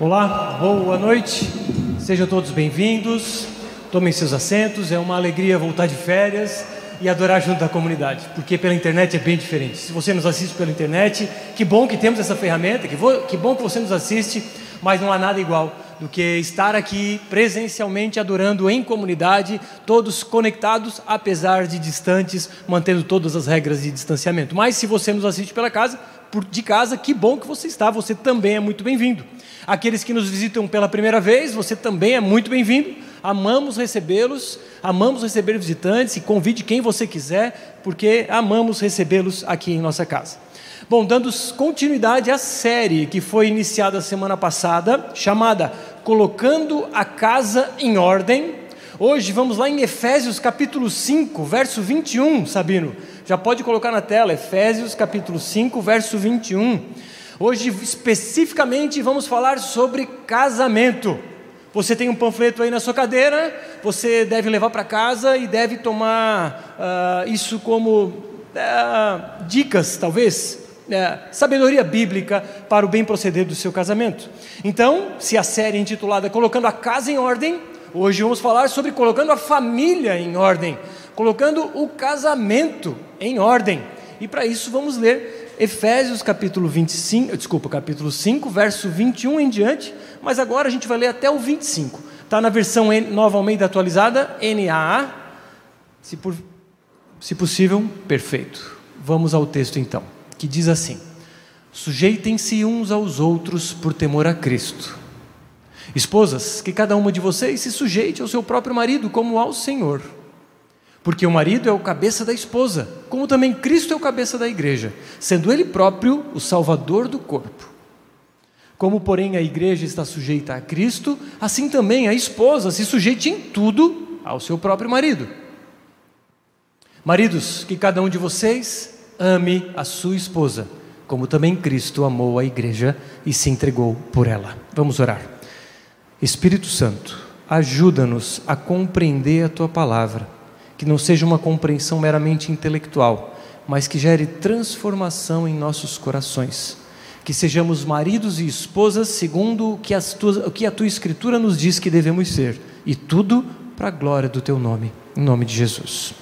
Olá, boa noite, sejam todos bem-vindos, tomem seus assentos, é uma alegria voltar de férias e adorar junto da comunidade, porque pela internet é bem diferente. Se você nos assiste pela internet, que bom que temos essa ferramenta, que, que bom que você nos assiste, mas não há nada igual do que estar aqui presencialmente adorando em comunidade, todos conectados, apesar de distantes, mantendo todas as regras de distanciamento. Mas se você nos assiste pela casa, de casa, que bom que você está, você também é muito bem-vindo. Aqueles que nos visitam pela primeira vez, você também é muito bem-vindo. Amamos recebê-los, amamos receber visitantes e convide quem você quiser, porque amamos recebê-los aqui em nossa casa. Bom, dando continuidade à série que foi iniciada semana passada, chamada Colocando a Casa em Ordem. Hoje vamos lá em Efésios capítulo 5, verso 21, Sabino. Já pode colocar na tela, Efésios capítulo 5, verso 21. Hoje especificamente vamos falar sobre casamento. Você tem um panfleto aí na sua cadeira, você deve levar para casa e deve tomar uh, isso como uh, dicas, talvez, é, sabedoria bíblica para o bem proceder do seu casamento. Então, se a série é intitulada Colocando a Casa em Ordem, hoje vamos falar sobre colocando a família em ordem, colocando o casamento em ordem. E para isso vamos ler Efésios capítulo 25, desculpa, capítulo 5, verso 21 em diante, mas agora a gente vai ler até o 25. Está na versão Nova Almeida atualizada, NAA. Se, por, se possível, perfeito. Vamos ao texto então que diz assim: Sujeitem-se uns aos outros por temor a Cristo. Esposas, que cada uma de vocês se sujeite ao seu próprio marido como ao Senhor. Porque o marido é o cabeça da esposa, como também Cristo é o cabeça da igreja, sendo ele próprio o salvador do corpo. Como, porém, a igreja está sujeita a Cristo, assim também a esposa se sujeite em tudo ao seu próprio marido. Maridos, que cada um de vocês ame a sua esposa, como também Cristo amou a igreja e se entregou por ela. Vamos orar. Espírito Santo, ajuda-nos a compreender a tua palavra, que não seja uma compreensão meramente intelectual, mas que gere transformação em nossos corações. Que sejamos maridos e esposas segundo o que, tuas, o que a tua Escritura nos diz que devemos ser, e tudo para a glória do teu nome, em nome de Jesus.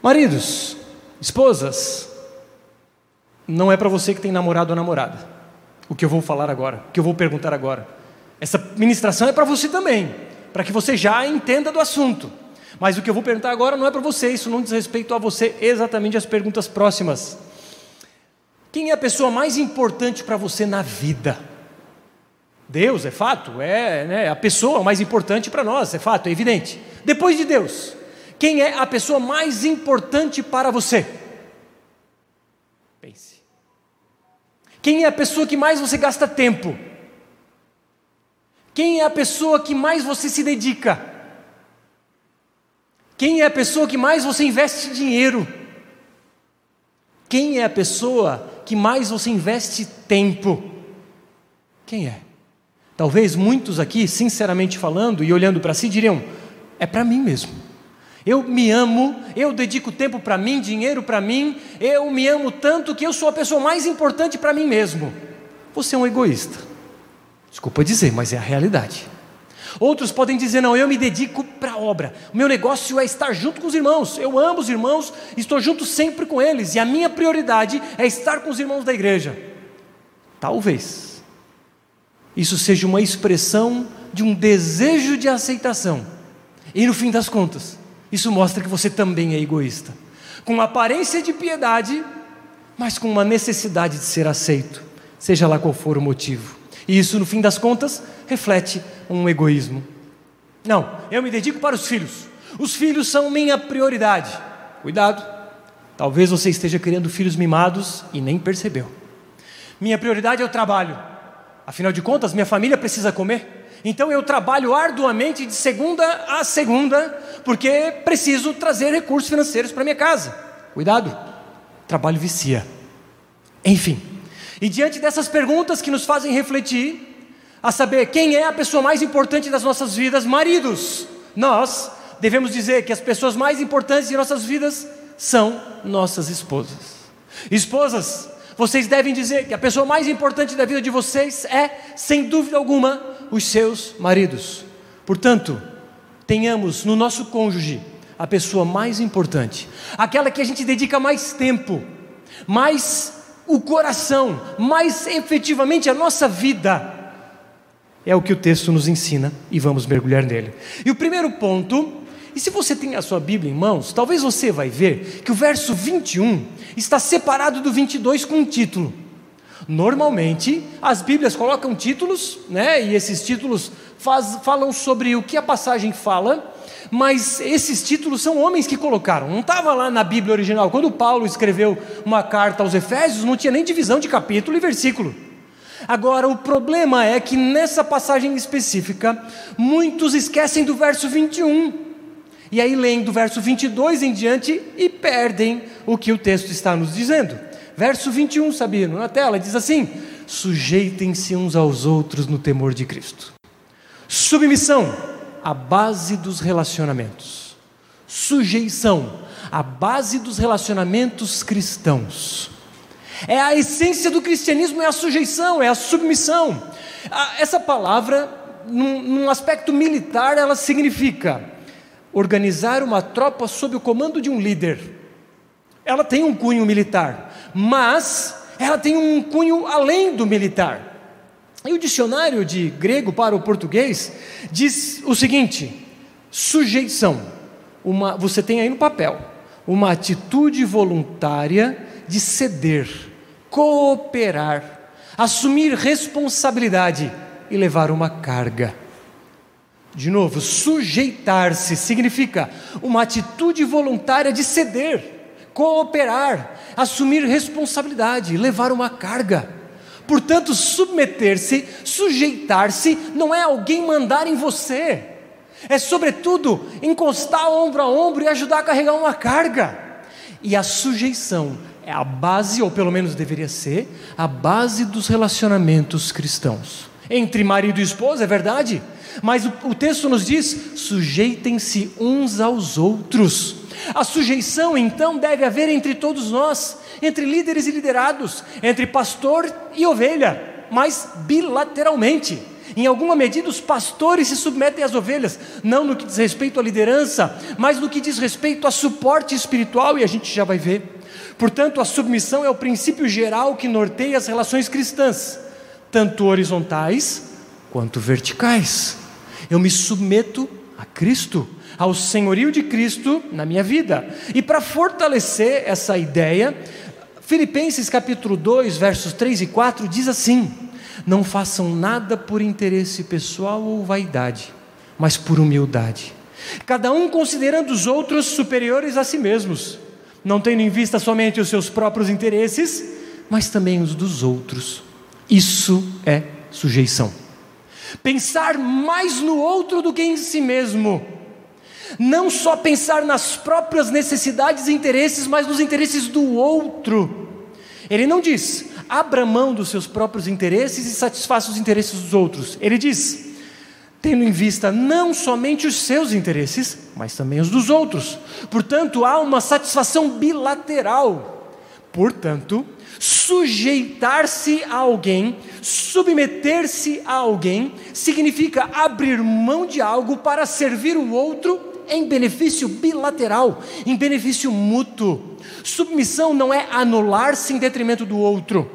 Maridos, Esposas, não é para você que tem namorado ou namorada. O que eu vou falar agora, o que eu vou perguntar agora. Essa ministração é para você também, para que você já entenda do assunto. Mas o que eu vou perguntar agora não é para você, isso não diz respeito a você, exatamente as perguntas próximas. Quem é a pessoa mais importante para você na vida? Deus, é fato, é né, a pessoa mais importante para nós, é fato, é evidente. Depois de Deus, quem é a pessoa mais importante para você? Pense. Quem é a pessoa que mais você gasta tempo? Quem é a pessoa que mais você se dedica? Quem é a pessoa que mais você investe dinheiro? Quem é a pessoa que mais você investe tempo? Quem é? Talvez muitos aqui, sinceramente falando e olhando para si, diriam: é para mim mesmo. Eu me amo, eu dedico tempo para mim, dinheiro para mim, eu me amo tanto que eu sou a pessoa mais importante para mim mesmo. Você é um egoísta. Desculpa dizer, mas é a realidade. Outros podem dizer: não, eu me dedico para a obra. O meu negócio é estar junto com os irmãos. Eu amo os irmãos, estou junto sempre com eles. E a minha prioridade é estar com os irmãos da igreja. Talvez isso seja uma expressão de um desejo de aceitação. E no fim das contas, isso mostra que você também é egoísta. Com aparência de piedade, mas com uma necessidade de ser aceito, seja lá qual for o motivo. E isso, no fim das contas, reflete um egoísmo. Não, eu me dedico para os filhos. Os filhos são minha prioridade. Cuidado, talvez você esteja criando filhos mimados e nem percebeu. Minha prioridade é o trabalho. Afinal de contas, minha família precisa comer. Então eu trabalho arduamente de segunda a segunda, porque preciso trazer recursos financeiros para minha casa. Cuidado, trabalho vicia. Enfim, e diante dessas perguntas que nos fazem refletir, a saber quem é a pessoa mais importante das nossas vidas, maridos, nós devemos dizer que as pessoas mais importantes de nossas vidas são nossas esposas. Esposas, vocês devem dizer que a pessoa mais importante da vida de vocês é, sem dúvida alguma, os seus maridos. Portanto, tenhamos no nosso cônjuge a pessoa mais importante, aquela que a gente dedica mais tempo, mais o coração, mais efetivamente a nossa vida. É o que o texto nos ensina e vamos mergulhar nele. E o primeiro ponto, e se você tem a sua Bíblia em mãos, talvez você vai ver que o verso 21 está separado do 22 com um título. Normalmente, as Bíblias colocam títulos, né? E esses títulos faz, falam sobre o que a passagem fala, mas esses títulos são homens que colocaram, não estava lá na Bíblia original. Quando Paulo escreveu uma carta aos Efésios, não tinha nem divisão de capítulo e versículo. Agora, o problema é que nessa passagem específica, muitos esquecem do verso 21. E aí leem do verso 22 em diante e perdem o que o texto está nos dizendo. Verso 21, Sabino, na tela, diz assim: Sujeitem-se uns aos outros no temor de Cristo. Submissão, a base dos relacionamentos. Sujeição, a base dos relacionamentos cristãos. É a essência do cristianismo, é a sujeição, é a submissão. Essa palavra, num, aspecto militar, ela significa organizar uma tropa sob o comando de um líder. Ela tem um cunho militar, mas ela tem um cunho além do militar. E o dicionário de grego para o português diz o seguinte: sujeição. Uma, você tem aí no papel uma atitude voluntária de ceder, cooperar, assumir responsabilidade e levar uma carga. De novo, sujeitar-se significa uma atitude voluntária de ceder, cooperar, assumir responsabilidade, levar uma carga. Portanto, submeter-se, sujeitar-se, não é alguém mandar em você, é sobretudo encostar ombro a ombro e ajudar a carregar uma carga. E a sujeição é a base, ou pelo menos deveria ser, a base dos relacionamentos cristãos. Entre marido e esposa, é verdade, mas o, texto nos diz: sujeitem-se uns aos outros. A sujeição, então, deve haver entre todos nós, entre líderes e liderados, entre pastor e ovelha, mas bilateralmente. Em alguma medida, os pastores se submetem às ovelhas, não no que diz respeito à liderança, mas no que diz respeito a suporte espiritual, e a gente já vai ver. Portanto, a submissão é o princípio geral que norteia as relações cristãs, tanto horizontais quanto verticais. Eu me submeto a Cristo ao senhorio de Cristo na minha vida. E para fortalecer essa ideia, Filipenses capítulo 2, versos 3 e 4 diz assim: Não façam nada por interesse pessoal ou vaidade, mas por humildade. Cada um considerando os outros superiores a si mesmos, não tendo em vista somente os seus próprios interesses, mas também os dos outros. Isso é sujeição. Pensar mais no outro do que em si mesmo não só pensar nas próprias necessidades e interesses, mas nos interesses do outro. Ele não diz, abra mão dos seus próprios interesses e satisfaça os interesses dos outros. Ele diz, tendo em vista não somente os seus interesses, mas também os dos outros. Portanto, há uma satisfação bilateral. Portanto, sujeitar-se a alguém, submeter-se a alguém, significa abrir mão de algo para servir o outro em benefício bilateral, em benefício mútuo. Submissão não é anular-se em detrimento do outro.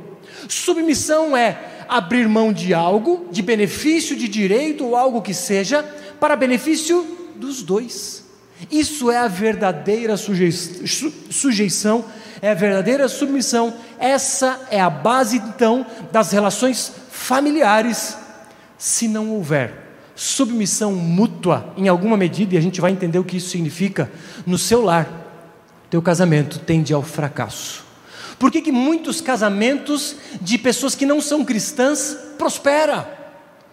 Submissão é abrir mão de algo, de benefício, de direito ou algo que seja, para benefício dos dois. Isso é a verdadeira sujeição, é a verdadeira submissão. Essa é a base, então, das relações familiares. Se não houver submissão mútua em alguma medida, e a gente vai entender o que isso significa no seu lar, teu casamento tende ao fracasso. Por que, que muitos casamentos de pessoas que não são cristãs prosperam?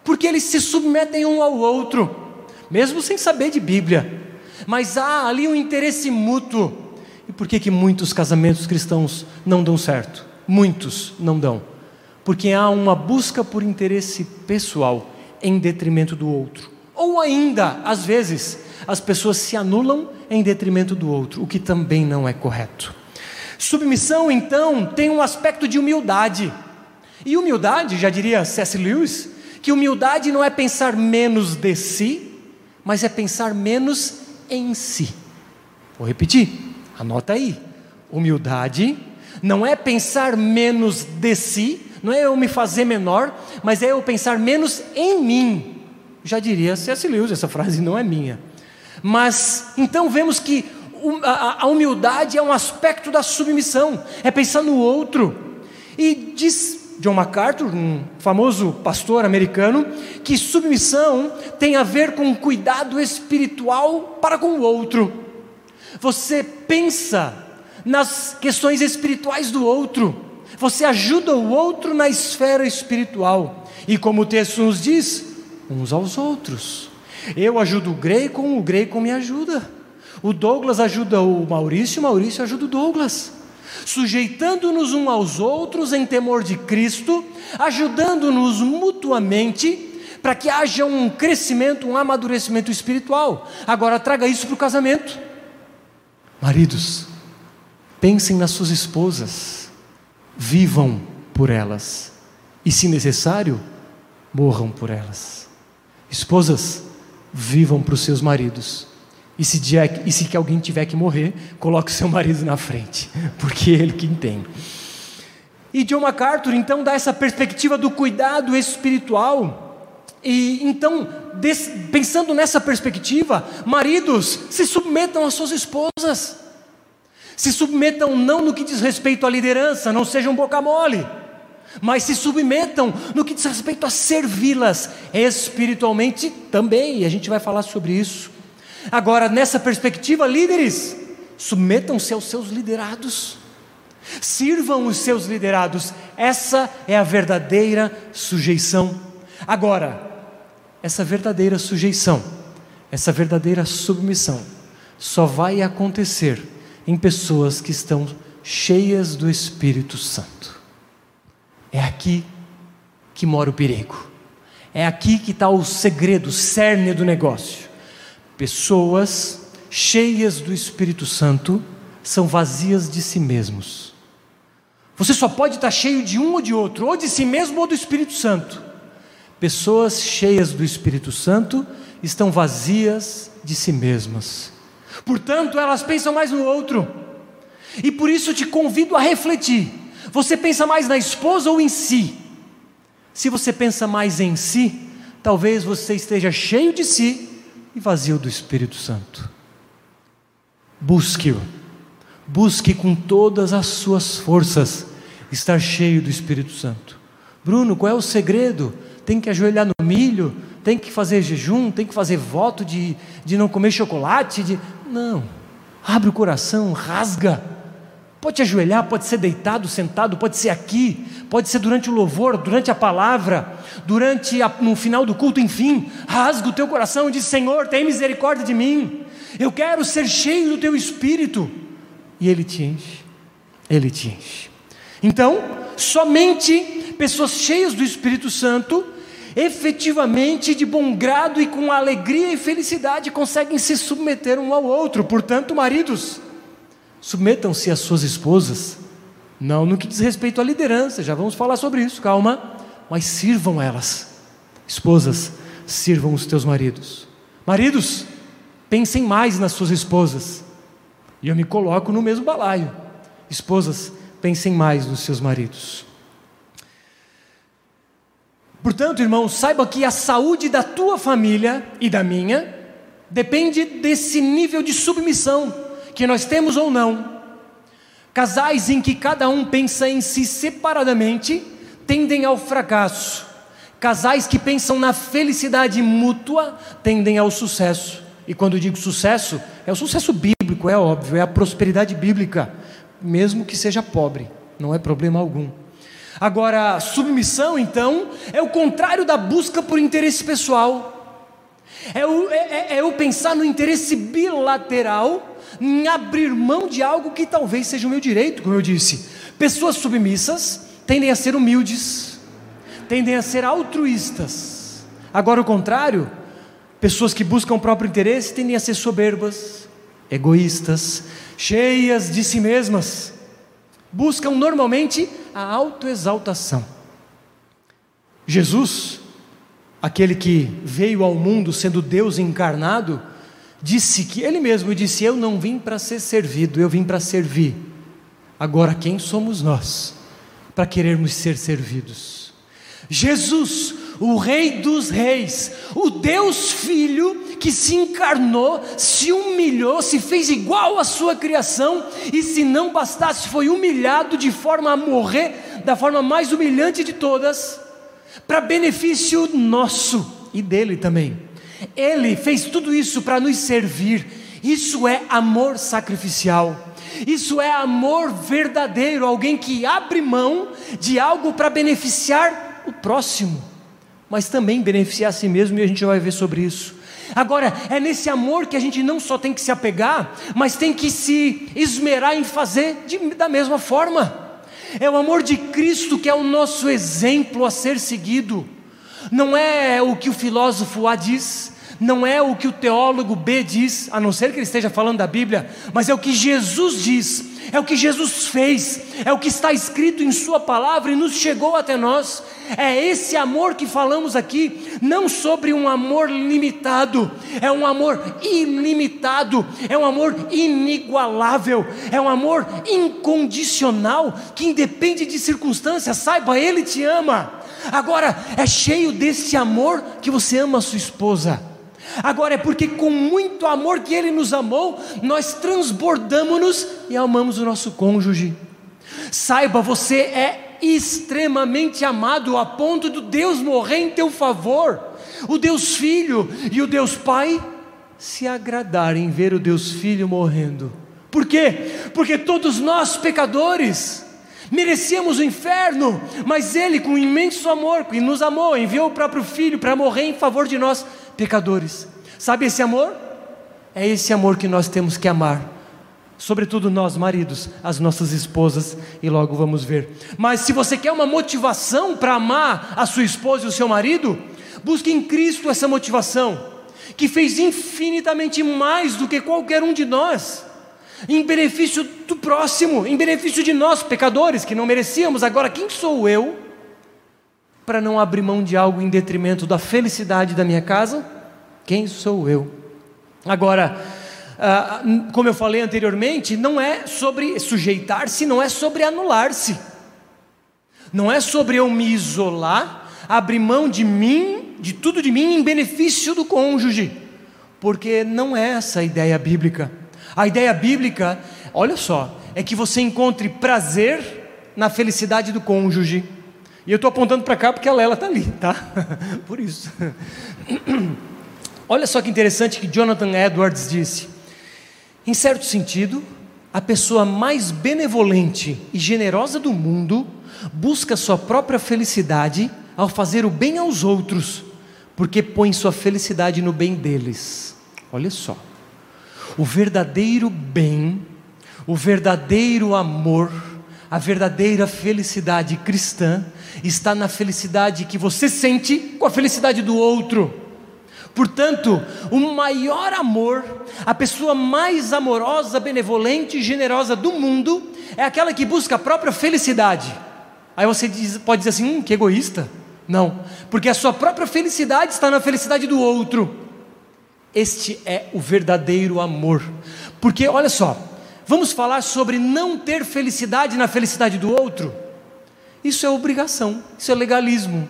Porque eles se submetem um ao outro, mesmo sem saber de Bíblia, mas há ali um interesse mútuo. E por que, que muitos casamentos cristãos não dão certo? Muitos não dão. Porque há uma busca por interesse pessoal em detrimento do outro. Ou ainda, às vezes, as pessoas se anulam em detrimento do outro, o que também não é correto. Submissão, então, tem um aspecto de humildade. E humildade, já diria C.S. Lewis, que humildade não é pensar menos de si, mas é pensar menos em si. Vou repetir, anota aí. Humildade não é pensar menos de si, não é eu me fazer menor, mas é eu pensar menos em mim. Já diria C.S. Lewis, essa frase não é minha. Mas então vemos que a humildade é um aspecto da submissão, é pensar no outro. E diz John MacArthur, um famoso pastor americano, que submissão tem a ver com cuidado espiritual para com o outro. Você pensa nas questões espirituais do outro, você ajuda o outro na esfera espiritual, e como o texto nos diz, uns aos outros. Eu ajudo o Greicon, o Greicon me ajuda. O Douglas ajuda o Maurício, o Maurício ajuda o Douglas sujeitando-nos uns aos outros em temor de Cristo, ajudando-nos mutuamente, para que haja um crescimento, um amadurecimento espiritual. Agora traga isso para o casamento. Maridos, pensem nas suas esposas, vivam por elas, e se necessário, morram por elas. Esposas, vivam para os seus maridos e se, e se alguém tiver que morrer, coloque seu marido na frente, porque é ele quem tem. E John MacArthur então dá essa perspectiva do cuidado espiritual. E então, desse, pensando nessa perspectiva, maridos se submetam às suas esposas. Se submetam não no que diz respeito à liderança, não sejam boca mole, mas se submetam no que diz respeito a servi-las espiritualmente também, e a gente vai falar sobre isso. Agora, nessa perspectiva, líderes, submetam-se aos seus liderados, sirvam os seus liderados, essa é a verdadeira sujeição. Agora, essa verdadeira sujeição, essa verdadeira submissão, só vai acontecer em pessoas que estão cheias do Espírito Santo. É aqui que mora o perigo, é aqui que está o segredo, o cerne do negócio. Pessoas cheias do Espírito Santo são vazias de si mesmos. Você só pode estar cheio de um ou de outro, ou de si mesmo ou do Espírito Santo. Pessoas cheias do Espírito Santo estão vazias de si mesmas. Portanto, elas pensam mais no outro. E por isso te convido a refletir. Você pensa mais na esposa ou em si? Se você pensa mais em si, talvez você esteja cheio de si e vazio do Espírito Santo. Busque-o, busque com todas as suas forças estar cheio do Espírito Santo. Bruno, qual é o segredo? Tem que ajoelhar no milho? Tem que fazer jejum? Tem que fazer voto de, de não comer chocolate? De... Não. Abre o coração, rasga Pode ajoelhar, pode ser deitado, sentado, pode ser aqui, pode ser durante o louvor, durante a palavra, durante a, no final do culto, enfim, rasga o teu coração e diz: Senhor, tem misericórdia de mim, eu quero ser cheio do teu espírito. E Ele te enche, Ele te enche. Então, somente pessoas cheias do Espírito Santo, efetivamente de bom grado e com alegria e felicidade, conseguem se submeter um ao outro. Portanto, maridos, Submetam-se às suas esposas, não no que diz respeito à liderança, já vamos falar sobre isso, calma, mas sirvam elas. Esposas, sirvam os teus maridos. Maridos, pensem mais nas suas esposas. E eu me coloco no mesmo balaio. Esposas, pensem mais nos seus maridos. Portanto, irmão, saiba que a saúde da tua família e da minha depende desse nível de submissão que nós temos ou não, casais em que cada um pensa em si separadamente tendem ao fracasso. Casais que pensam na felicidade mútua tendem ao sucesso. E quando digo sucesso, é o sucesso bíblico, é óbvio, é a prosperidade bíblica, mesmo que seja pobre, não é problema algum. Agora, submissão, então, é o contrário da busca por interesse pessoal. É o, é, é, é pensar no interesse bilateral em abrir mão de algo que talvez seja o meu direito, como eu disse. Pessoas submissas tendem a ser humildes, tendem a ser altruístas. Agora, o contrário, pessoas que buscam o próprio interesse tendem a ser soberbas, egoístas, cheias de si mesmas. Buscam normalmente a autoexaltação. Jesus, aquele que veio ao mundo sendo Deus encarnado, disse que ele mesmo disse: Eu não vim para ser servido, eu vim para servir. Agora, quem somos nós para querermos ser servidos? Jesus, o Rei dos Reis, o Deus Filho que se encarnou, se humilhou, se fez igual à sua criação, e se não bastasse, foi humilhado de forma a morrer da forma mais humilhante de todas, para benefício nosso e dele também. Ele fez tudo isso para nos servir. Isso é amor sacrificial. Isso é amor verdadeiro, alguém que abre mão de algo para beneficiar o próximo, mas também beneficiar a si mesmo, e a gente vai ver sobre isso. Agora, é nesse amor que a gente não só tem que se apegar, mas tem que se esmerar em fazer de, da mesma forma. É o amor de Cristo que é o nosso exemplo a ser seguido. Não é o que o filósofo A diz, não é o que o teólogo B diz, a não ser que ele esteja falando da Bíblia, mas é o que Jesus diz, é o que Jesus fez, é o que está escrito em Sua palavra e nos chegou até nós. É esse amor que falamos aqui, não sobre um amor limitado, é um amor ilimitado, é um amor inigualável, é um amor incondicional que independe de circunstâncias, saiba, Ele te ama. Agora, é cheio desse amor que você ama a sua esposa. Agora é porque com muito amor que Ele nos amou, nós transbordamos-nos e amamos o nosso cônjuge. Saiba, você é extremamente amado a ponto do Deus morrer em teu favor. O Deus Filho e o Deus Pai se agradarem em ver o Deus Filho morrendo. Por quê? Porque todos nós pecadores merecíamos o inferno, mas Ele, com imenso amor, que nos amou, enviou o próprio Filho para morrer em favor de nós pecadores. Sabe esse amor? É esse amor que nós temos que amar. Sobretudo nós, maridos, as nossas esposas, e logo vamos ver. Mas se você quer uma motivação para amar a sua esposa e o seu marido, busque em Cristo essa motivação, que fez infinitamente mais do que qualquer um de nós, em benefício do próximo, em benefício de nós, pecadores, que não merecíamos. Agora, quem sou eu para não abrir mão de algo em detrimento da felicidade da minha casa? Quem sou eu? Agora, ah, como eu falei anteriormente, não é sobre sujeitar-se, não é sobre anular-se, não é sobre eu me isolar, abrir mão de mim, de tudo de mim, em benefício do cônjuge, porque não é essa a ideia bíblica. A ideia bíblica, olha só, é que você encontre prazer na felicidade do cônjuge e eu estou apontando para cá porque a Lela está ali, tá? Por isso. Olha só que interessante que Jonathan Edwards disse. Em certo sentido, a pessoa mais benevolente e generosa do mundo busca sua própria felicidade ao fazer o bem aos outros, porque põe sua felicidade no bem deles. Olha só. O verdadeiro bem, o verdadeiro amor, a verdadeira felicidade cristã está na felicidade que você sente com a felicidade do outro. Portanto, o maior amor, a pessoa mais amorosa, benevolente e generosa do mundo é aquela que busca a própria felicidade. Aí você diz, pode dizer assim: hum, que egoísta. Não, porque a sua própria felicidade está na felicidade do outro. Este é o verdadeiro amor. Porque, olha só, Vamos falar sobre não ter felicidade na felicidade do outro? Isso é obrigação, isso é legalismo.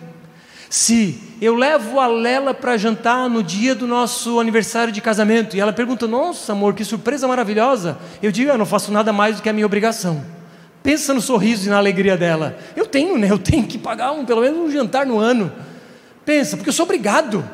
Se eu levo a Lela para jantar no dia do nosso aniversário de casamento e ela pergunta: Nossa, amor, que surpresa maravilhosa. Eu digo: Eu não faço nada mais do que a minha obrigação. Pensa no sorriso e na alegria dela. Eu tenho, né? Eu tenho que pagar um, pelo menos um jantar no ano. Pensa, porque eu sou obrigado.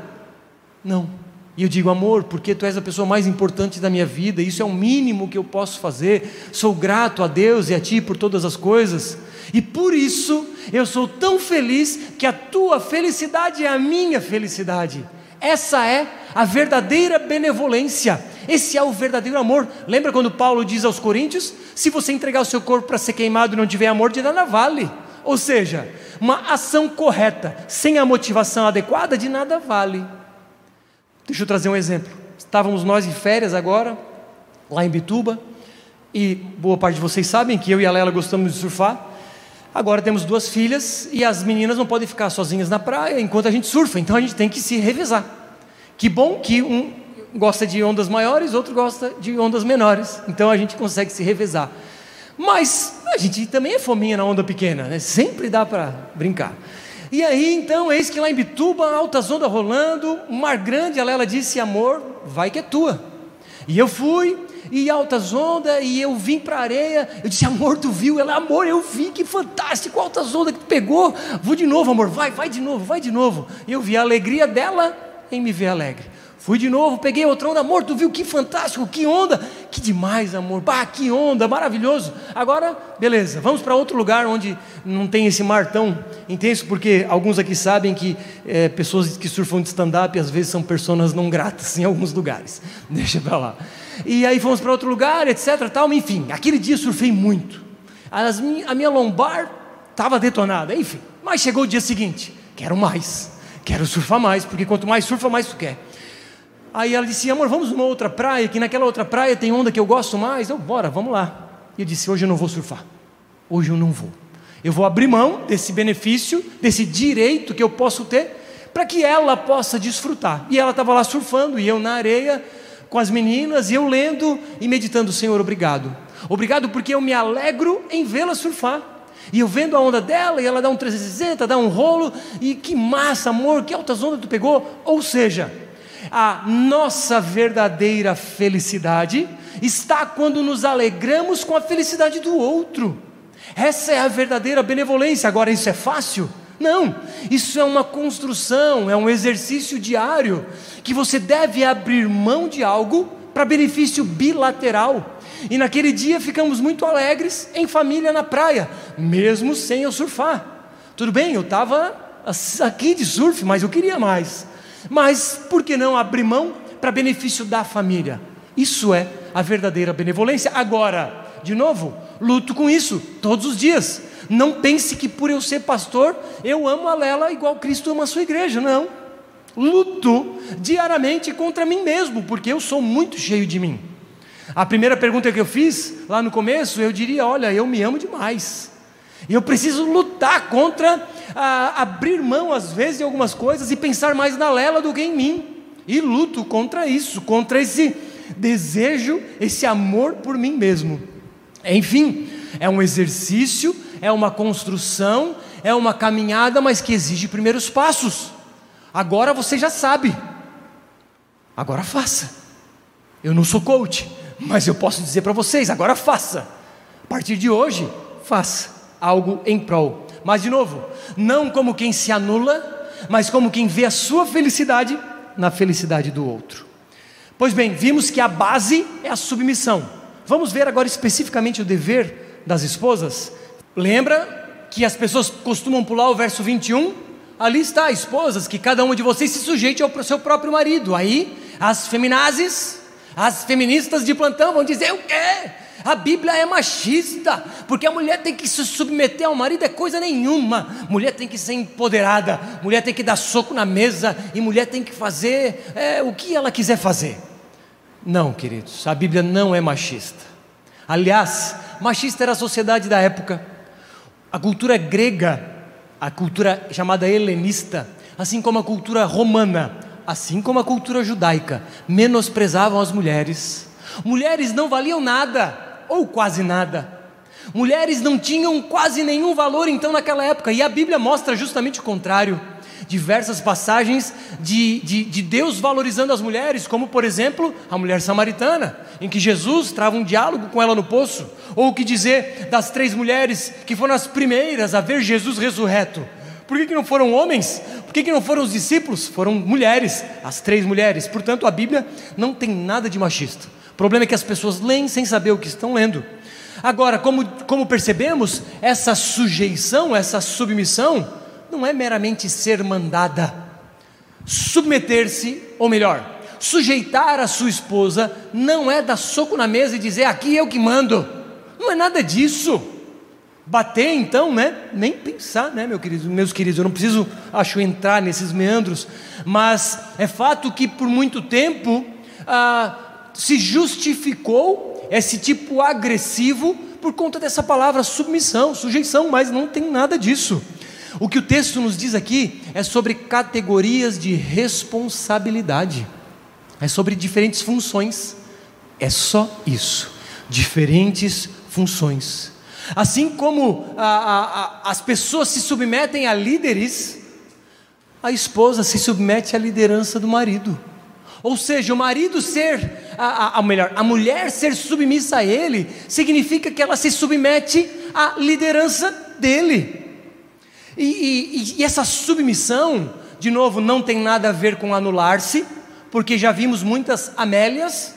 Não. E eu digo, amor, porque tu és a pessoa mais importante da minha vida, isso é o mínimo que eu posso fazer. Sou grato a Deus e a ti por todas as coisas. E por isso eu sou tão feliz que a tua felicidade é a minha felicidade. Essa é a verdadeira benevolência. Esse é o verdadeiro amor. Lembra quando Paulo diz aos Coríntios: se você entregar o seu corpo para ser queimado e não tiver amor, de nada vale. Ou seja, uma ação correta, sem a motivação adequada, de nada vale. Deixa eu trazer um exemplo. Estávamos nós em férias agora, lá em Bituba, e boa parte de vocês sabem que eu e a Lela gostamos de surfar. Agora temos duas filhas e as meninas não podem ficar sozinhas na praia enquanto a gente surfa, então a gente tem que se revezar. Que bom que um gosta de ondas maiores, outro gosta de ondas menores, então a gente consegue se revezar. Mas a gente também é fominha na onda pequena, né? sempre dá para brincar. E aí então, eis que lá em Bituba, altas ondas rolando, mar grande, a Lela disse: Amor, vai que é tua. E eu fui, e altas ondas, e eu vim para a areia. Eu disse, amor, tu viu? Ela, amor, eu vi, que fantástico, altas ondas que tu pegou. Vou de novo, amor, vai, vai de novo, vai de novo. E eu vi a alegria dela em me ver alegre. Fui de novo, peguei outra onda, amor, tu viu que fantástico, que onda, que demais, amor, bah, que onda, maravilhoso. Agora, beleza, vamos para outro lugar onde não tem esse mar tão intenso, porque alguns aqui sabem que é, pessoas que surfam de stand-up às vezes são pessoas não gratas em alguns lugares. Deixa para lá. E aí fomos para outro lugar, etc. Tal, enfim, aquele dia surfei muito. As, a minha lombar estava detonada, enfim. Mas chegou o dia seguinte, quero mais, quero surfar mais, porque quanto mais surfa, mais tu quer. Aí ela disse, amor, vamos numa outra praia, que naquela outra praia tem onda que eu gosto mais. Eu, bora, vamos lá. E eu disse, hoje eu não vou surfar. Hoje eu não vou. Eu vou abrir mão desse benefício, desse direito que eu posso ter, para que ela possa desfrutar. E ela estava lá surfando, e eu na areia, com as meninas e eu lendo e meditando, Senhor, obrigado. Obrigado porque eu me alegro em vê-la surfar. E eu vendo a onda dela, e ela dá um 360, dá um rolo, e que massa, amor, que altas ondas tu pegou. Ou seja, a nossa verdadeira felicidade está quando nos alegramos com a felicidade do outro. Essa é a verdadeira benevolência. Agora, isso é fácil? Não, isso é uma construção, é um exercício diário que você deve abrir mão de algo para benefício bilateral. E naquele dia ficamos muito alegres em família na praia, mesmo sem eu surfar. Tudo bem, eu estava aqui de surf, mas eu queria mais. Mas por que não abrir mão para benefício da família? Isso é a verdadeira benevolência. Agora, de novo, luto com isso todos os dias. Não pense que por eu ser pastor, eu amo a Lela igual Cristo ama a sua igreja. Não. Luto diariamente contra mim mesmo, porque eu sou muito cheio de mim. A primeira pergunta que eu fiz lá no começo, eu diria: olha, eu me amo demais. E eu preciso lutar contra a, abrir mão, às vezes, de algumas coisas e pensar mais na Lela do que em mim. E luto contra isso, contra esse desejo, esse amor por mim mesmo. Enfim, é um exercício é uma construção, é uma caminhada, mas que exige primeiros passos. Agora você já sabe. Agora faça. Eu não sou coach, mas eu posso dizer para vocês: agora faça. A partir de hoje, faça algo em prol. Mas, de novo, não como quem se anula, mas como quem vê a sua felicidade na felicidade do outro. Pois bem, vimos que a base é a submissão. Vamos ver agora especificamente o dever das esposas. Lembra que as pessoas costumam pular o verso 21? Ali está, esposas, que cada uma de vocês se sujeite ao seu próprio marido. Aí, as feminazes, as feministas de plantão vão dizer: o quê? A Bíblia é machista, porque a mulher tem que se submeter ao marido, é coisa nenhuma. Mulher tem que ser empoderada, mulher tem que dar soco na mesa, e mulher tem que fazer é, o que ela quiser fazer. Não, queridos, a Bíblia não é machista. Aliás, machista era a sociedade da época. A cultura grega, a cultura chamada helenista, assim como a cultura romana, assim como a cultura judaica, menosprezavam as mulheres. Mulheres não valiam nada, ou quase nada. Mulheres não tinham quase nenhum valor então naquela época, e a Bíblia mostra justamente o contrário diversas passagens de, de, de, Deus valorizando as mulheres, como por exemplo a mulher samaritana, em que Jesus trava um diálogo com ela no poço, ou o que dizer das três mulheres que foram as primeiras a ver Jesus ressurreto. Por que, que não foram homens? Por que, que não foram os discípulos? Foram mulheres, as três mulheres. Portanto, a Bíblia não tem nada de machista. Problema é que as pessoas leem sem saber o que estão lendo. Agora, como, como percebemos, essa sujeição, essa submissão, não é meramente ser mandada. Submeter-se, ou melhor, sujeitar a sua esposa, não é dar soco na mesa e dizer aqui eu que mando. Não é nada disso. Bater então, né? Nem pensar, né, meu querido, meus queridos, eu não preciso, acho, entrar nesses meandros, mas é fato que por muito tempo ah, se justificou esse tipo agressivo por conta dessa palavra submissão, sujeição, mas não tem nada disso. O que o texto nos diz aqui é sobre categorias de responsabilidade, é sobre diferentes funções, é só isso, diferentes funções. Assim como a, a, a, as pessoas se submetem a líderes, a esposa se submete à liderança do marido. Ou seja, o marido ser, a, a, melhor, a mulher ser submissa a ele, significa que ela se submete à liderança dele. E, e, e essa submissão, de novo, não tem nada a ver com anular-se, porque já vimos muitas Amélias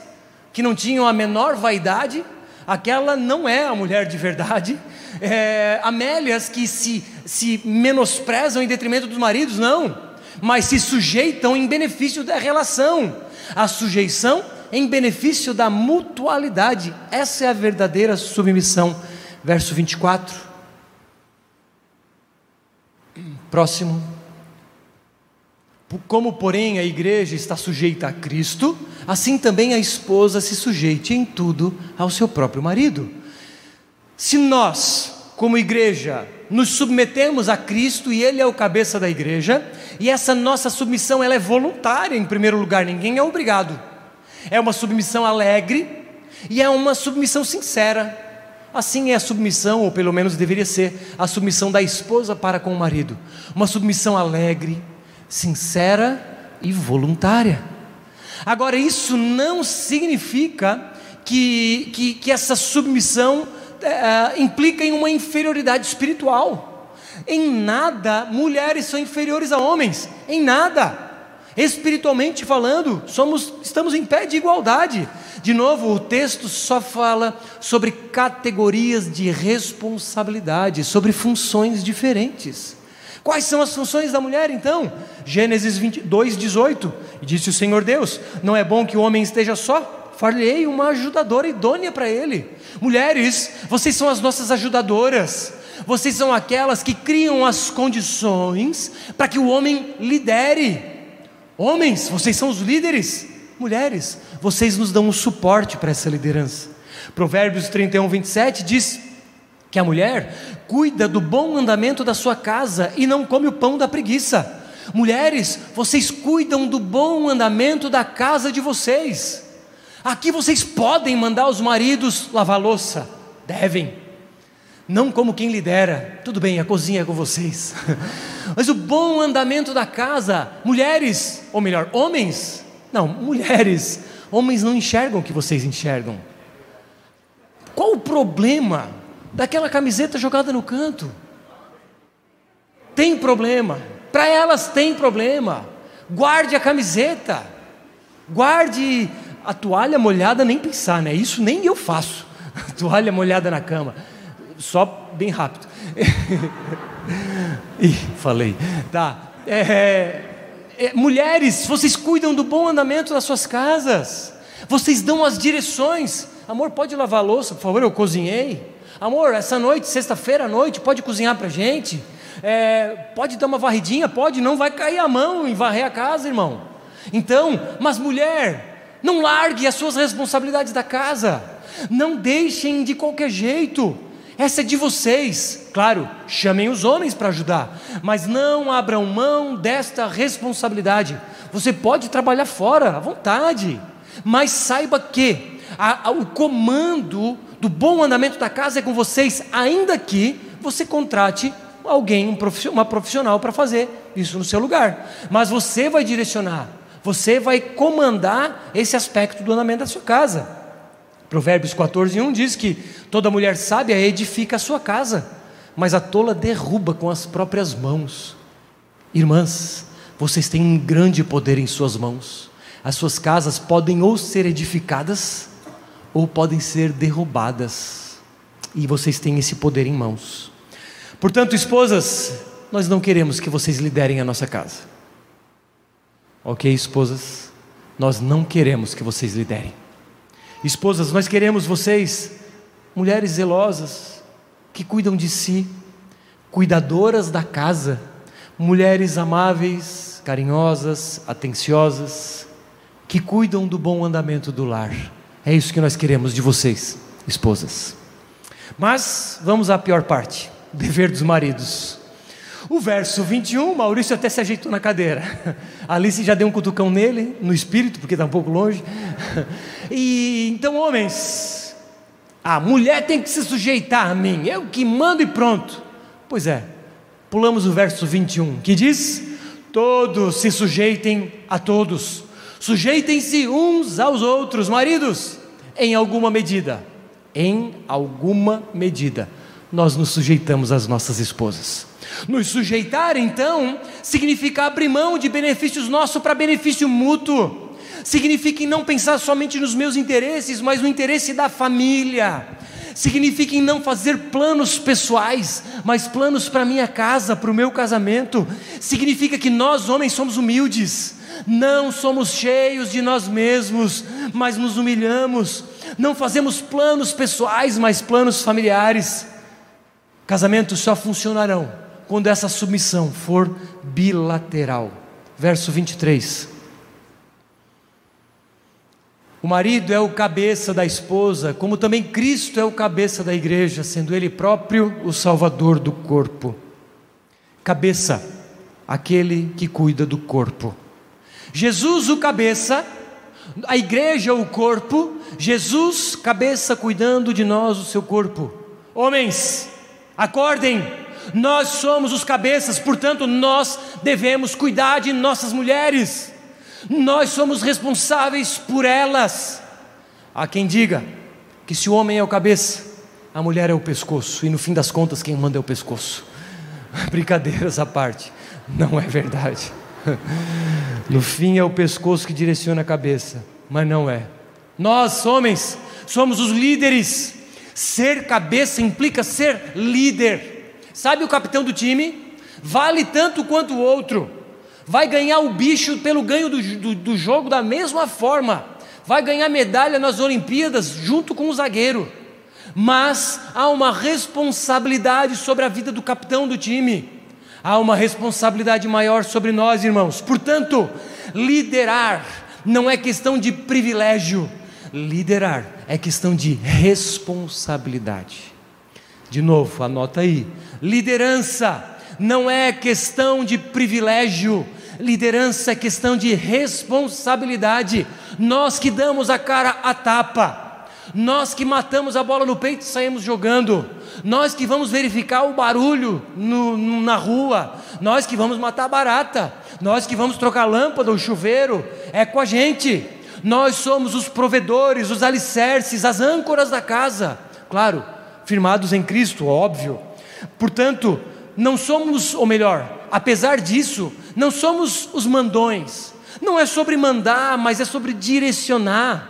que não tinham a menor vaidade, aquela não é a mulher de verdade. É, Amélias que se, se menosprezam em detrimento dos maridos, não mas se sujeitam em benefício da relação. A sujeição em benefício da mutualidade. Essa é a verdadeira submissão. Verso 24. Próximo. Como, porém, a igreja está sujeita a Cristo, assim também a esposa se sujeite em tudo ao seu próprio marido. Se nós, como igreja, nos submetemos a Cristo e Ele é o cabeça da igreja, e essa nossa submissão ela é voluntária em primeiro lugar, ninguém é obrigado. É uma submissão alegre e é uma submissão sincera. Assim é a submissão, ou pelo menos deveria ser, a submissão da esposa para com o marido. Uma submissão alegre, sincera e voluntária. Agora, isso não significa que, que, que essa submissão é, implica em uma inferioridade espiritual. Em nada mulheres são inferiores a homens, em nada. Espiritualmente falando, somos, estamos em pé de igualdade. De novo, o texto só fala sobre categorias de responsabilidade, sobre funções diferentes. Quais são as funções da mulher então? Gênesis 22, 18. E disse o Senhor Deus: Não é bom que o homem esteja só Farlei uma ajudadora idônea para ele. Mulheres, vocês são as nossas ajudadoras. Vocês são aquelas que criam as condições para que o homem lidere. Homens, vocês são os líderes. Mulheres, vocês nos dão um suporte para essa liderança. Provérbios 31, 27 diz que a mulher cuida do bom andamento da sua casa e não come o pão da preguiça. Mulheres, vocês cuidam do bom andamento da casa de vocês. Aqui vocês podem mandar os maridos lavar louça, devem, não como quem lidera, tudo bem, a cozinha é com vocês, mas o bom andamento da casa, mulheres, ou melhor, homens, não, mulheres, homens não enxergam o que vocês enxergam. Qual o problema daquela camiseta jogada no canto? Tem problema, para elas tem problema. Guarde a camiseta, guarde a toalha molhada nem pensar, né? Isso nem eu faço. A toalha molhada na cama. Só bem rápido. Ih, falei. Tá. É, é, mulheres, vocês cuidam do bom andamento das suas casas. Vocês dão as direções. Amor, pode lavar a louça, por favor? Eu cozinhei. Amor, essa noite, sexta-feira à noite, pode cozinhar para gente? É, pode dar uma varridinha? Pode, não vai cair a mão em varrer a casa, irmão. Então, mas mulher, não largue as suas responsabilidades da casa. Não deixem de qualquer jeito. Essa é de vocês. Claro, chamem os homens para ajudar, mas não abram mão desta responsabilidade. Você pode trabalhar fora, à vontade, mas saiba que a, a, o comando do bom andamento da casa é com vocês, ainda que você contrate alguém, um uma profissional para fazer isso no seu lugar. Mas você vai direcionar você vai comandar esse aspecto do andamento da sua casa. Provérbios 14, 1 diz que toda mulher sábia edifica a sua casa, mas a tola derruba com as próprias mãos. Irmãs, vocês têm um grande poder em suas mãos. As suas casas podem ou ser edificadas ou podem ser derrubadas. E vocês têm esse poder em mãos. Portanto, esposas, nós não queremos que vocês liderem a nossa casa. Ok, esposas? Nós não queremos que vocês liderem. Esposas, nós queremos vocês, mulheres zelosas, que cuidam de si, cuidadoras da casa, mulheres amáveis, carinhosas, atenciosas, que cuidam do bom andamento do lar. É isso que nós queremos de vocês, esposas. Mas vamos à pior parte: dever dos maridos. O verso 21, Maurício até se ajeitou na cadeira. Alice já deu um cutucão nele, no espírito, porque está um pouco longe. E então, homens, a mulher tem que se sujeitar a mim, eu que mando e pronto. Pois é, pulamos o verso 21, que diz: Todos se sujeitem a todos, sujeitem-se uns aos outros, maridos, em alguma medida. Em alguma medida, nós nos sujeitamos às nossas esposas. Nos sujeitar, então, significa abrir mão de benefícios nossos para benefício mútuo. Significa em não pensar somente nos meus interesses, mas no interesse da família. Significa em não fazer planos pessoais, mas planos para minha casa, para o meu casamento. Significa que nós, homens, somos humildes. Não somos cheios de nós mesmos, mas nos humilhamos. Não fazemos planos pessoais, mas planos familiares. Casamentos só funcionarão quando essa submissão for bilateral. Verso 23. O marido é o cabeça da esposa, como também Cristo é o cabeça da igreja, sendo Ele próprio o salvador do corpo. Cabeça, aquele que cuida do corpo. Jesus, o cabeça, a igreja, o corpo, Jesus, cabeça, cuidando de nós, o seu corpo. Homens, acordem, nós somos os cabeças, portanto, nós devemos cuidar de nossas mulheres, nós somos responsáveis por elas. Há quem diga que se o homem é o cabeça, a mulher é o pescoço, e no fim das contas, quem manda é o pescoço. Brincadeiras à parte, não é verdade. No fim é o pescoço que direciona a cabeça, mas não é. Nós, homens, somos os líderes. Ser cabeça implica ser líder. Sabe o capitão do time? Vale tanto quanto o outro. Vai ganhar o bicho pelo ganho do, do, do jogo da mesma forma. Vai ganhar medalha nas Olimpíadas junto com o zagueiro. Mas há uma responsabilidade sobre a vida do capitão do time. Há uma responsabilidade maior sobre nós, irmãos. Portanto, liderar não é questão de privilégio, liderar é questão de responsabilidade. De novo, anota aí. Liderança não é questão de privilégio, liderança é questão de responsabilidade. Nós que damos a cara a tapa, nós que matamos a bola no peito e saímos jogando, nós que vamos verificar o barulho no, na rua, nós que vamos matar barata, nós que vamos trocar lâmpada, o chuveiro, é com a gente. Nós somos os provedores, os alicerces, as âncoras da casa. Claro, firmados em Cristo, óbvio. Portanto, não somos, ou melhor, apesar disso, não somos os mandões. Não é sobre mandar, mas é sobre direcionar.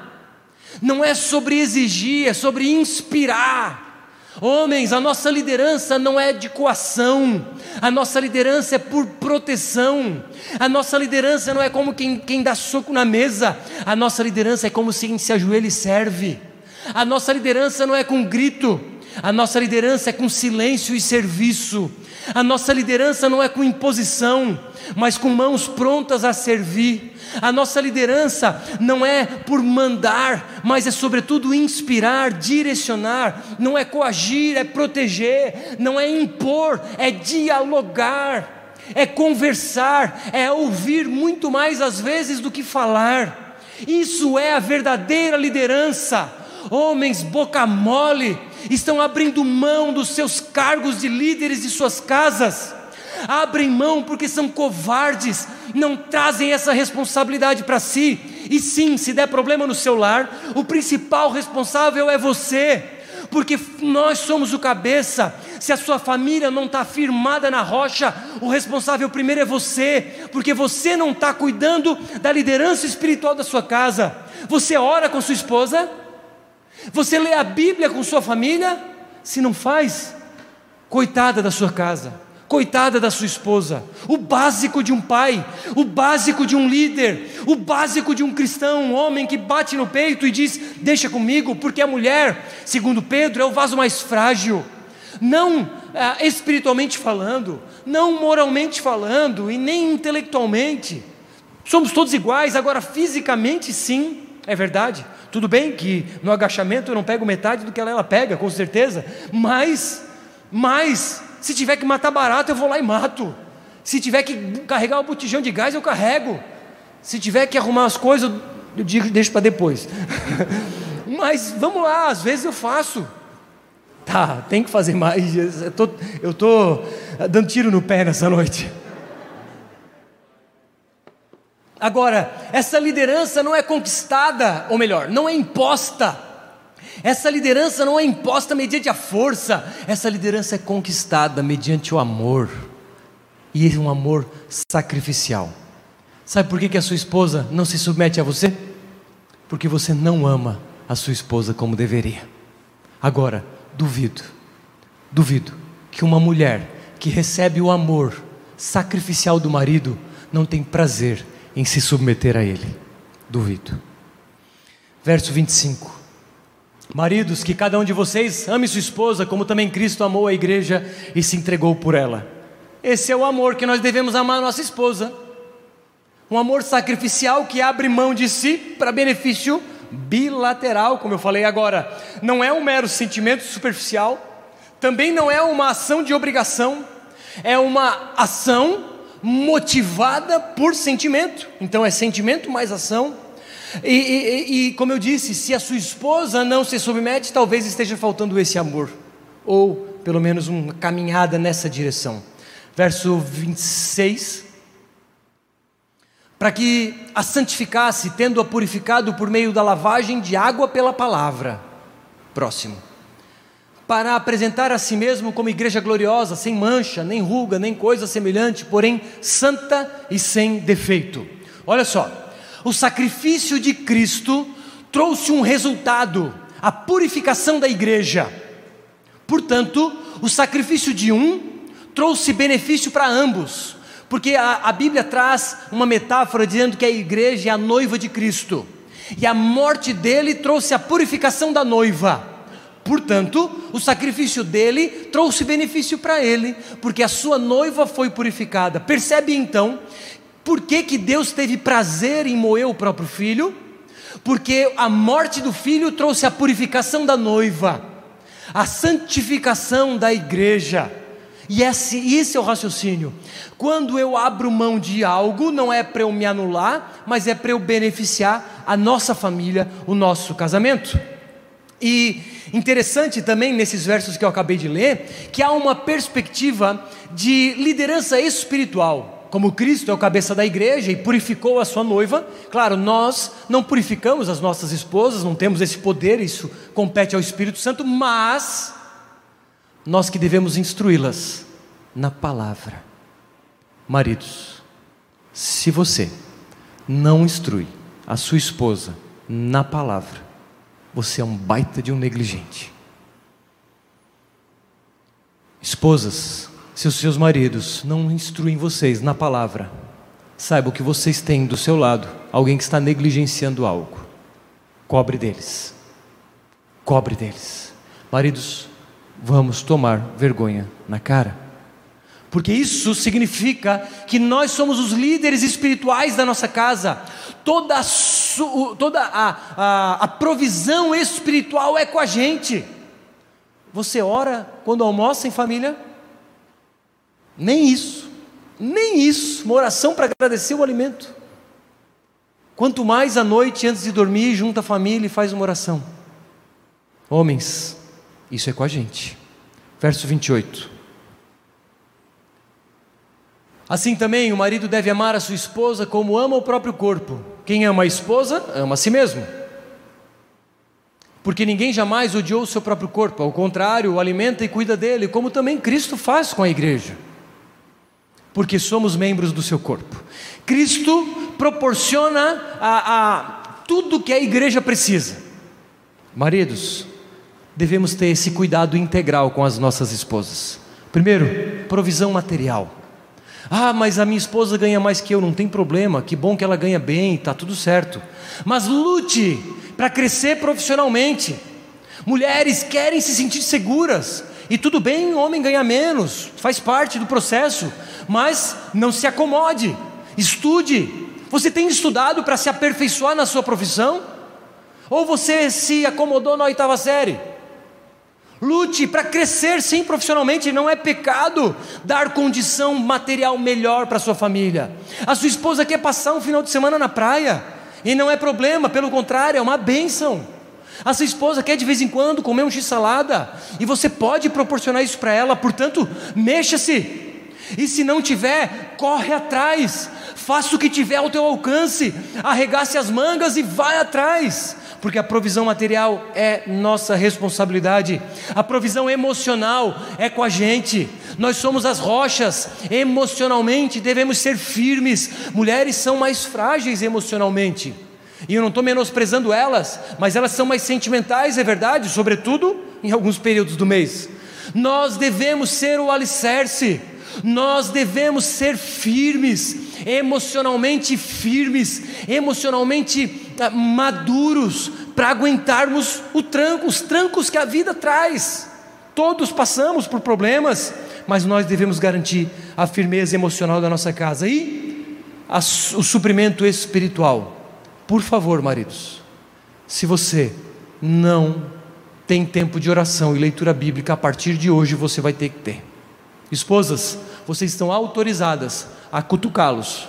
Não é sobre exigir, é sobre inspirar. Homens, a nossa liderança não é de coação, a nossa liderança é por proteção, a nossa liderança não é como quem, quem dá soco na mesa, a nossa liderança é como quem se ajoelha e serve, a nossa liderança não é com grito, a nossa liderança é com silêncio e serviço. A nossa liderança não é com imposição, mas com mãos prontas a servir. A nossa liderança não é por mandar, mas é sobretudo inspirar, direcionar. Não é coagir, é proteger. Não é impor, é dialogar. É conversar, é ouvir muito mais às vezes do que falar. Isso é a verdadeira liderança. Homens boca mole, estão abrindo mão dos seus cargos de líderes de suas casas, abrem mão porque são covardes, não trazem essa responsabilidade para si, e sim, se der problema no seu lar, o principal responsável é você, porque nós somos o cabeça. Se a sua família não está firmada na rocha, o responsável primeiro é você, porque você não está cuidando da liderança espiritual da sua casa. Você ora com sua esposa? Você lê a Bíblia com sua família? Se não faz, coitada da sua casa, coitada da sua esposa. O básico de um pai, o básico de um líder, o básico de um cristão, um homem que bate no peito e diz: Deixa comigo, porque a mulher, segundo Pedro, é o vaso mais frágil. Não ah, espiritualmente falando, não moralmente falando e nem intelectualmente. Somos todos iguais, agora fisicamente sim, é verdade. Tudo bem que no agachamento eu não pego metade do que ela, pega, com certeza, mas, mas, se tiver que matar barato, eu vou lá e mato. Se tiver que carregar o botijão de gás, eu carrego. Se tiver que arrumar as coisas, eu digo, deixo para depois. mas vamos lá, às vezes eu faço. Tá, tem que fazer mais. Eu tô, eu tô dando tiro no pé nessa noite. Agora, essa liderança não é conquistada, ou melhor, não é imposta. Essa liderança não é imposta mediante a força, essa liderança é conquistada mediante o amor, e é um amor sacrificial. Sabe por que, que a sua esposa não se submete a você? Porque você não ama a sua esposa como deveria. Agora, duvido, duvido que uma mulher que recebe o amor sacrificial do marido não tem prazer em se submeter a ele. Duvido. Verso 25. Maridos, que cada um de vocês ame sua esposa, como também Cristo amou a igreja e se entregou por ela. Esse é o amor que nós devemos amar a nossa esposa. Um amor sacrificial que abre mão de si para benefício bilateral, como eu falei agora. Não é um mero sentimento superficial, também não é uma ação de obrigação, é uma ação motivada por sentimento. Então é sentimento mais ação. E, e, e, como eu disse, se a sua esposa não se submete, talvez esteja faltando esse amor, ou pelo menos uma caminhada nessa direção. Verso 26. Para que a santificasse, tendo-a purificado por meio da lavagem de água pela palavra. Próximo para apresentar a si mesmo como igreja gloriosa, sem mancha, nem ruga, nem coisa semelhante, porém santa e sem defeito. Olha só, o sacrifício de Cristo trouxe um resultado, a purificação da igreja. Portanto, o sacrifício de um trouxe benefício para ambos, porque a, a Bíblia traz uma metáfora dizendo que a igreja é a noiva de Cristo, e a morte dele trouxe a purificação da noiva. Portanto, o sacrifício dele trouxe benefício para ele, porque a sua noiva foi purificada. Percebe então por que, que Deus teve prazer em moer o próprio filho? Porque a morte do filho trouxe a purificação da noiva, a santificação da igreja. E esse, esse é o raciocínio. Quando eu abro mão de algo, não é para eu me anular, mas é para eu beneficiar a nossa família, o nosso casamento. E Interessante também nesses versos que eu acabei de ler, que há uma perspectiva de liderança espiritual. Como Cristo é o cabeça da igreja e purificou a sua noiva, claro, nós não purificamos as nossas esposas, não temos esse poder, isso compete ao Espírito Santo, mas nós que devemos instruí-las na palavra. Maridos, se você não instrui a sua esposa na palavra, você é um baita de um negligente. Esposas, se os seus maridos não instruem vocês na palavra, saiba que vocês têm do seu lado alguém que está negligenciando algo. Cobre deles. Cobre deles. Maridos, vamos tomar vergonha na cara. Porque isso significa que nós somos os líderes espirituais da nossa casa toda, a, toda a, a, a provisão espiritual é com a gente. Você ora quando almoça em família? Nem isso, nem isso, uma oração para agradecer o alimento. Quanto mais à noite, antes de dormir, junta a família e faz uma oração. Homens, isso é com a gente. Verso 28. Assim também o marido deve amar a sua esposa como ama o próprio corpo. Quem ama a esposa, ama a si mesmo. Porque ninguém jamais odiou o seu próprio corpo, ao contrário, o alimenta e cuida dele, como também Cristo faz com a igreja. Porque somos membros do seu corpo. Cristo proporciona a, a tudo que a igreja precisa. Maridos, devemos ter esse cuidado integral com as nossas esposas. Primeiro, provisão material. Ah, mas a minha esposa ganha mais que eu, não tem problema, que bom que ela ganha bem, está tudo certo. Mas lute para crescer profissionalmente. Mulheres querem se sentir seguras, e tudo bem homem ganhar menos, faz parte do processo, mas não se acomode, estude. Você tem estudado para se aperfeiçoar na sua profissão? Ou você se acomodou na oitava série? Lute para crescer sim profissionalmente, não é pecado dar condição material melhor para sua família. A sua esposa quer passar um final de semana na praia, e não é problema, pelo contrário, é uma bênção. A sua esposa quer de vez em quando comer um x-salada, e você pode proporcionar isso para ela, portanto, mexa-se. E se não tiver, corre atrás, faça o que tiver ao teu alcance, arregace as mangas e vai atrás. Porque a provisão material é nossa responsabilidade, a provisão emocional é com a gente, nós somos as rochas, emocionalmente devemos ser firmes, mulheres são mais frágeis emocionalmente, e eu não estou menosprezando elas, mas elas são mais sentimentais, é verdade, sobretudo em alguns períodos do mês. Nós devemos ser o alicerce, nós devemos ser firmes, emocionalmente firmes, emocionalmente ah, maduros, para aguentarmos tranco, os trancos que a vida traz. Todos passamos por problemas, mas nós devemos garantir a firmeza emocional da nossa casa e a, o suprimento espiritual. Por favor, maridos, se você não tem tempo de oração e leitura bíblica, a partir de hoje você vai ter que ter. Esposas, vocês estão autorizadas a cutucá-los.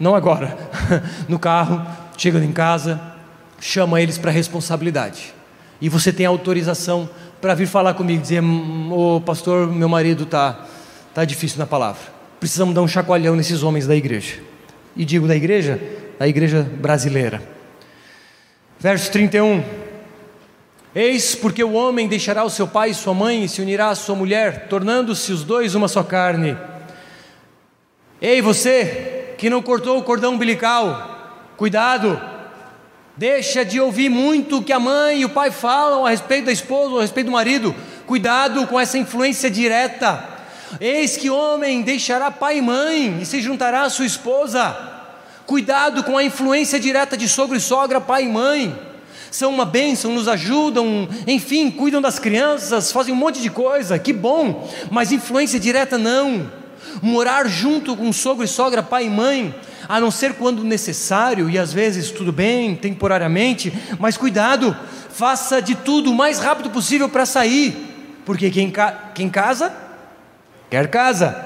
Não agora, no carro, chegando em casa, chama eles para responsabilidade. E você tem autorização para vir falar comigo, dizer: "Ô, pastor, meu marido tá tá difícil na palavra. Precisamos dar um chacoalhão nesses homens da igreja." E digo da igreja, da igreja brasileira. Verso 31. Eis porque o homem deixará o seu pai e sua mãe e se unirá à sua mulher, tornando-se os dois uma só carne. Ei, você que não cortou o cordão umbilical, cuidado, deixa de ouvir muito o que a mãe e o pai falam a respeito da esposa a respeito do marido, cuidado com essa influência direta. Eis que homem deixará pai e mãe e se juntará à sua esposa. Cuidado com a influência direta de sogro e sogra, pai e mãe são uma bênção, nos ajudam, enfim, cuidam das crianças, fazem um monte de coisa, que bom, mas influência direta não. Morar junto com sogro e sogra, pai e mãe, a não ser quando necessário, e às vezes tudo bem, temporariamente, mas cuidado, faça de tudo o mais rápido possível para sair, porque quem, ca quem casa, quer casa.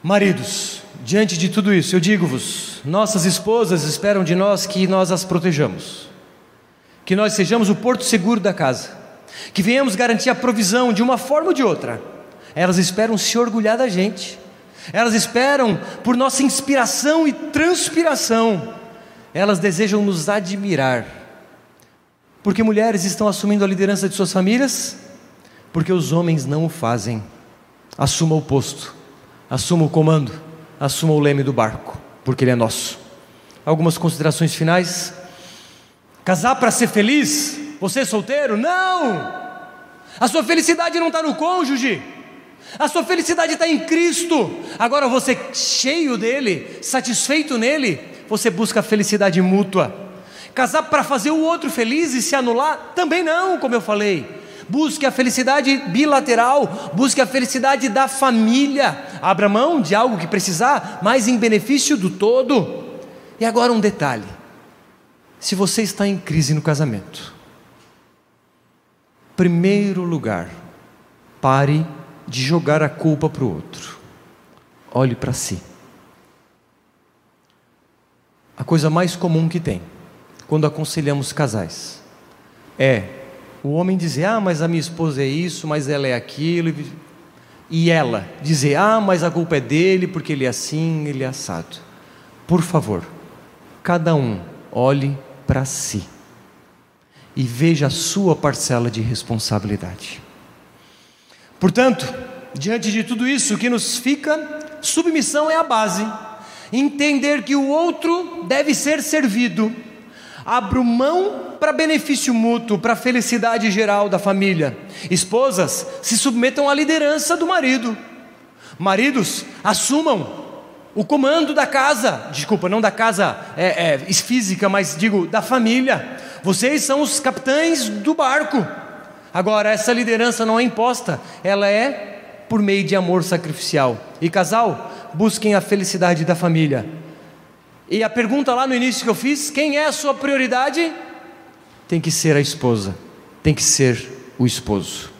Maridos, diante de tudo isso, eu digo-vos: nossas esposas esperam de nós que nós as protejamos que nós sejamos o porto seguro da casa, que venhamos garantir a provisão de uma forma ou de outra. Elas esperam se orgulhar da gente, elas esperam por nossa inspiração e transpiração, elas desejam nos admirar, porque mulheres estão assumindo a liderança de suas famílias, porque os homens não o fazem. Assuma o posto, assuma o comando, assuma o leme do barco, porque ele é nosso. Algumas considerações finais. Casar para ser feliz? Você é solteiro? Não! A sua felicidade não está no cônjuge. A sua felicidade está em Cristo. Agora você, cheio dele, satisfeito nele, você busca a felicidade mútua. Casar para fazer o outro feliz e se anular? Também não, como eu falei. Busque a felicidade bilateral, busque a felicidade da família. Abra mão de algo que precisar, mas em benefício do todo. E agora um detalhe: se você está em crise no casamento, primeiro lugar, pare de jogar a culpa para o outro. Olhe para si. A coisa mais comum que tem, quando aconselhamos casais, é o homem dizer: Ah, mas a minha esposa é isso, mas ela é aquilo. E ela dizer: Ah, mas a culpa é dele porque ele é assim, ele é assado. Por favor, cada um olhe para si e veja a sua parcela de responsabilidade. Portanto, diante de tudo isso, que nos fica, submissão é a base. Entender que o outro deve ser servido. Abro mão para benefício mútuo, para felicidade geral da família. Esposas se submetam à liderança do marido. Maridos, assumam o comando da casa, desculpa, não da casa é, é, física, mas digo da família. Vocês são os capitães do barco. Agora, essa liderança não é imposta, ela é por meio de amor sacrificial. E casal, busquem a felicidade da família. E a pergunta lá no início que eu fiz: quem é a sua prioridade? tem que ser a esposa, tem que ser o esposo.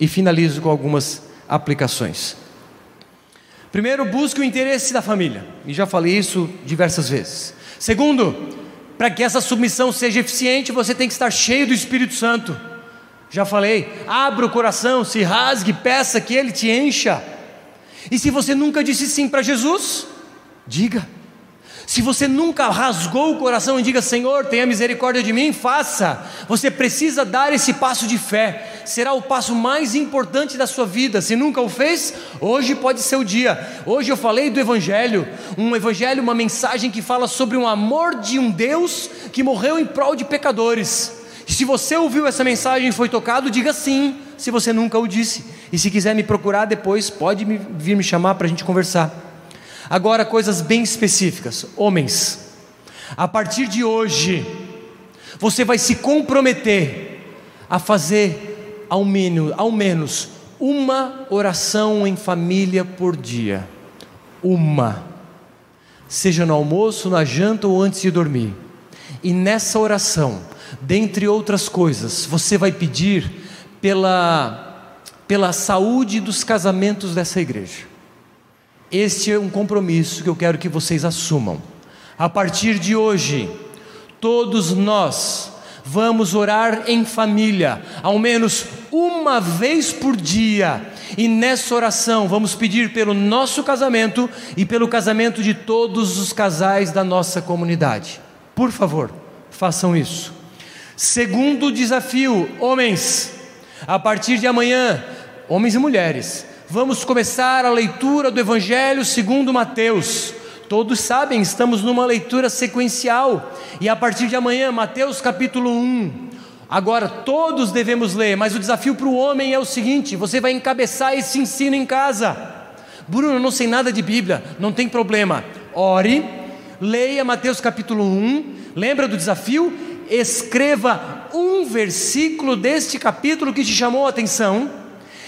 E finalizo com algumas aplicações. Primeiro, busque o interesse da família, e já falei isso diversas vezes. Segundo, para que essa submissão seja eficiente, você tem que estar cheio do Espírito Santo. Já falei, abra o coração, se rasgue, peça que ele te encha. E se você nunca disse sim para Jesus, diga. Se você nunca rasgou o coração e diga, Senhor, tenha misericórdia de mim, faça. Você precisa dar esse passo de fé. Será o passo mais importante da sua vida. Se nunca o fez, hoje pode ser o dia. Hoje eu falei do Evangelho, um Evangelho, uma mensagem que fala sobre um amor de um Deus que morreu em prol de pecadores. Se você ouviu essa mensagem e foi tocado, diga sim, se você nunca o disse. E se quiser me procurar depois, pode vir me chamar para a gente conversar. Agora, coisas bem específicas. Homens, a partir de hoje, você vai se comprometer a fazer ao menos, ao menos uma oração em família por dia. Uma. Seja no almoço, na janta ou antes de dormir. E nessa oração, dentre outras coisas, você vai pedir pela, pela saúde dos casamentos dessa igreja. Este é um compromisso que eu quero que vocês assumam. A partir de hoje, todos nós vamos orar em família, ao menos uma vez por dia, e nessa oração vamos pedir pelo nosso casamento e pelo casamento de todos os casais da nossa comunidade. Por favor, façam isso. Segundo desafio, homens, a partir de amanhã, homens e mulheres, Vamos começar a leitura do Evangelho segundo Mateus. Todos sabem, estamos numa leitura sequencial. E a partir de amanhã, Mateus capítulo 1. Agora, todos devemos ler, mas o desafio para o homem é o seguinte: você vai encabeçar esse ensino em casa. Bruno, não sei nada de Bíblia, não tem problema. Ore, leia Mateus capítulo 1. Lembra do desafio? Escreva um versículo deste capítulo que te chamou a atenção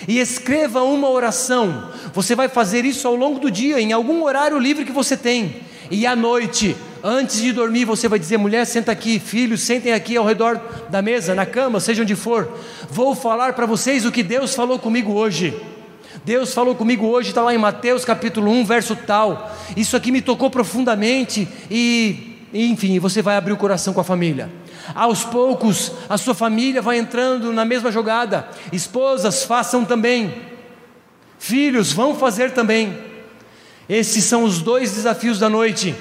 e escreva uma oração. Você vai fazer isso ao longo do dia, em algum horário livre que você tem. E à noite, antes de dormir, você vai dizer: mulher, senta aqui, filhos, sentem aqui ao redor da mesa, na cama, seja onde for. Vou falar para vocês o que Deus falou comigo hoje. Deus falou comigo hoje, está lá em Mateus capítulo 1, verso tal. Isso aqui me tocou profundamente e, enfim, você vai abrir o coração com a família. Aos poucos, a sua família vai entrando na mesma jogada. Esposas, façam também. Filhos, vão fazer também. Esses são os dois desafios da noite.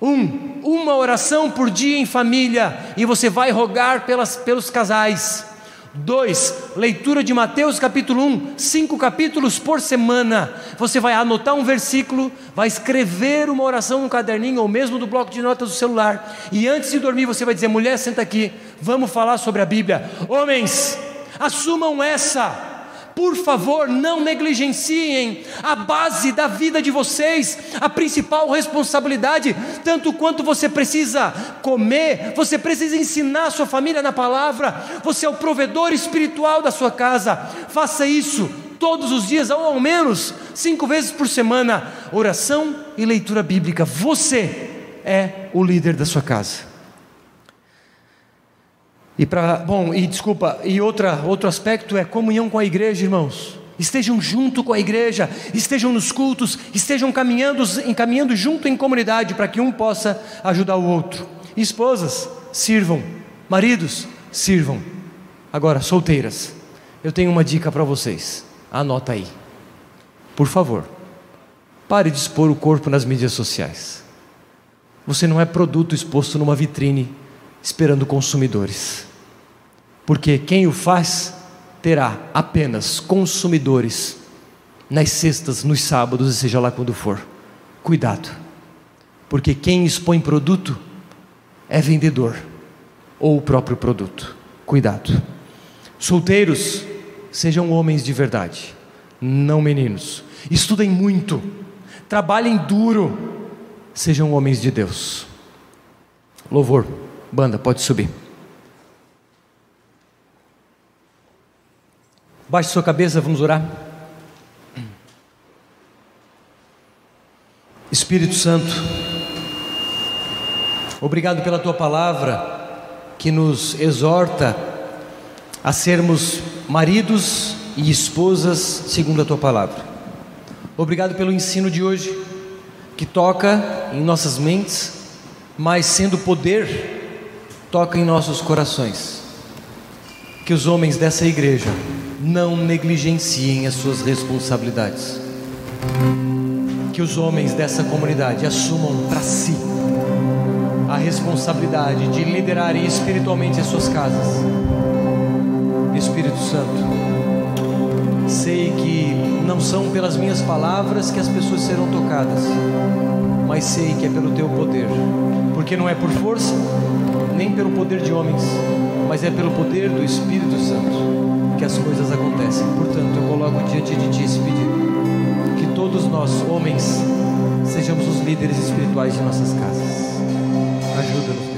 Um, uma oração por dia em família, e você vai rogar pelas, pelos casais. 2. Leitura de Mateus capítulo 1, cinco capítulos por semana. Você vai anotar um versículo, vai escrever uma oração no caderninho ou mesmo do bloco de notas do celular. E antes de dormir, você vai dizer: mulher, senta aqui, vamos falar sobre a Bíblia. Homens, assumam essa por favor, não negligenciem a base da vida de vocês, a principal responsabilidade, tanto quanto você precisa comer, você precisa ensinar a sua família na palavra, você é o provedor espiritual da sua casa, faça isso todos os dias, ou ao menos cinco vezes por semana, oração e leitura bíblica. Você é o líder da sua casa. E para, bom, e desculpa, e outra, outro aspecto é comunhão com a igreja, irmãos. Estejam junto com a igreja, estejam nos cultos, estejam caminhando, encaminhando junto em comunidade para que um possa ajudar o outro. Esposas, sirvam. Maridos, sirvam. Agora, solteiras, eu tenho uma dica para vocês. Anota aí. Por favor, pare de expor o corpo nas mídias sociais. Você não é produto exposto numa vitrine esperando consumidores porque quem o faz terá apenas consumidores nas sextas, nos sábados e seja lá quando for. Cuidado, porque quem expõe produto é vendedor ou o próprio produto. Cuidado. Solteiros, sejam homens de verdade, não meninos. Estudem muito, trabalhem duro, sejam homens de Deus. Louvor, banda, pode subir. Baixe sua cabeça, vamos orar. Espírito Santo, obrigado pela tua palavra que nos exorta a sermos maridos e esposas segundo a tua palavra. Obrigado pelo ensino de hoje, que toca em nossas mentes, mas sendo poder, toca em nossos corações. Que os homens dessa igreja não negligenciem as suas responsabilidades. Que os homens dessa comunidade assumam para si a responsabilidade de liderarem espiritualmente as suas casas. Espírito Santo, sei que não são pelas minhas palavras que as pessoas serão tocadas, mas sei que é pelo teu poder, porque não é por força, nem pelo poder de homens, mas é pelo poder do Espírito Santo que as coisas acontecem. Portanto, eu coloco diante de ti esse pedido: que todos nós, homens, sejamos os líderes espirituais de nossas casas. Ajuda-nos.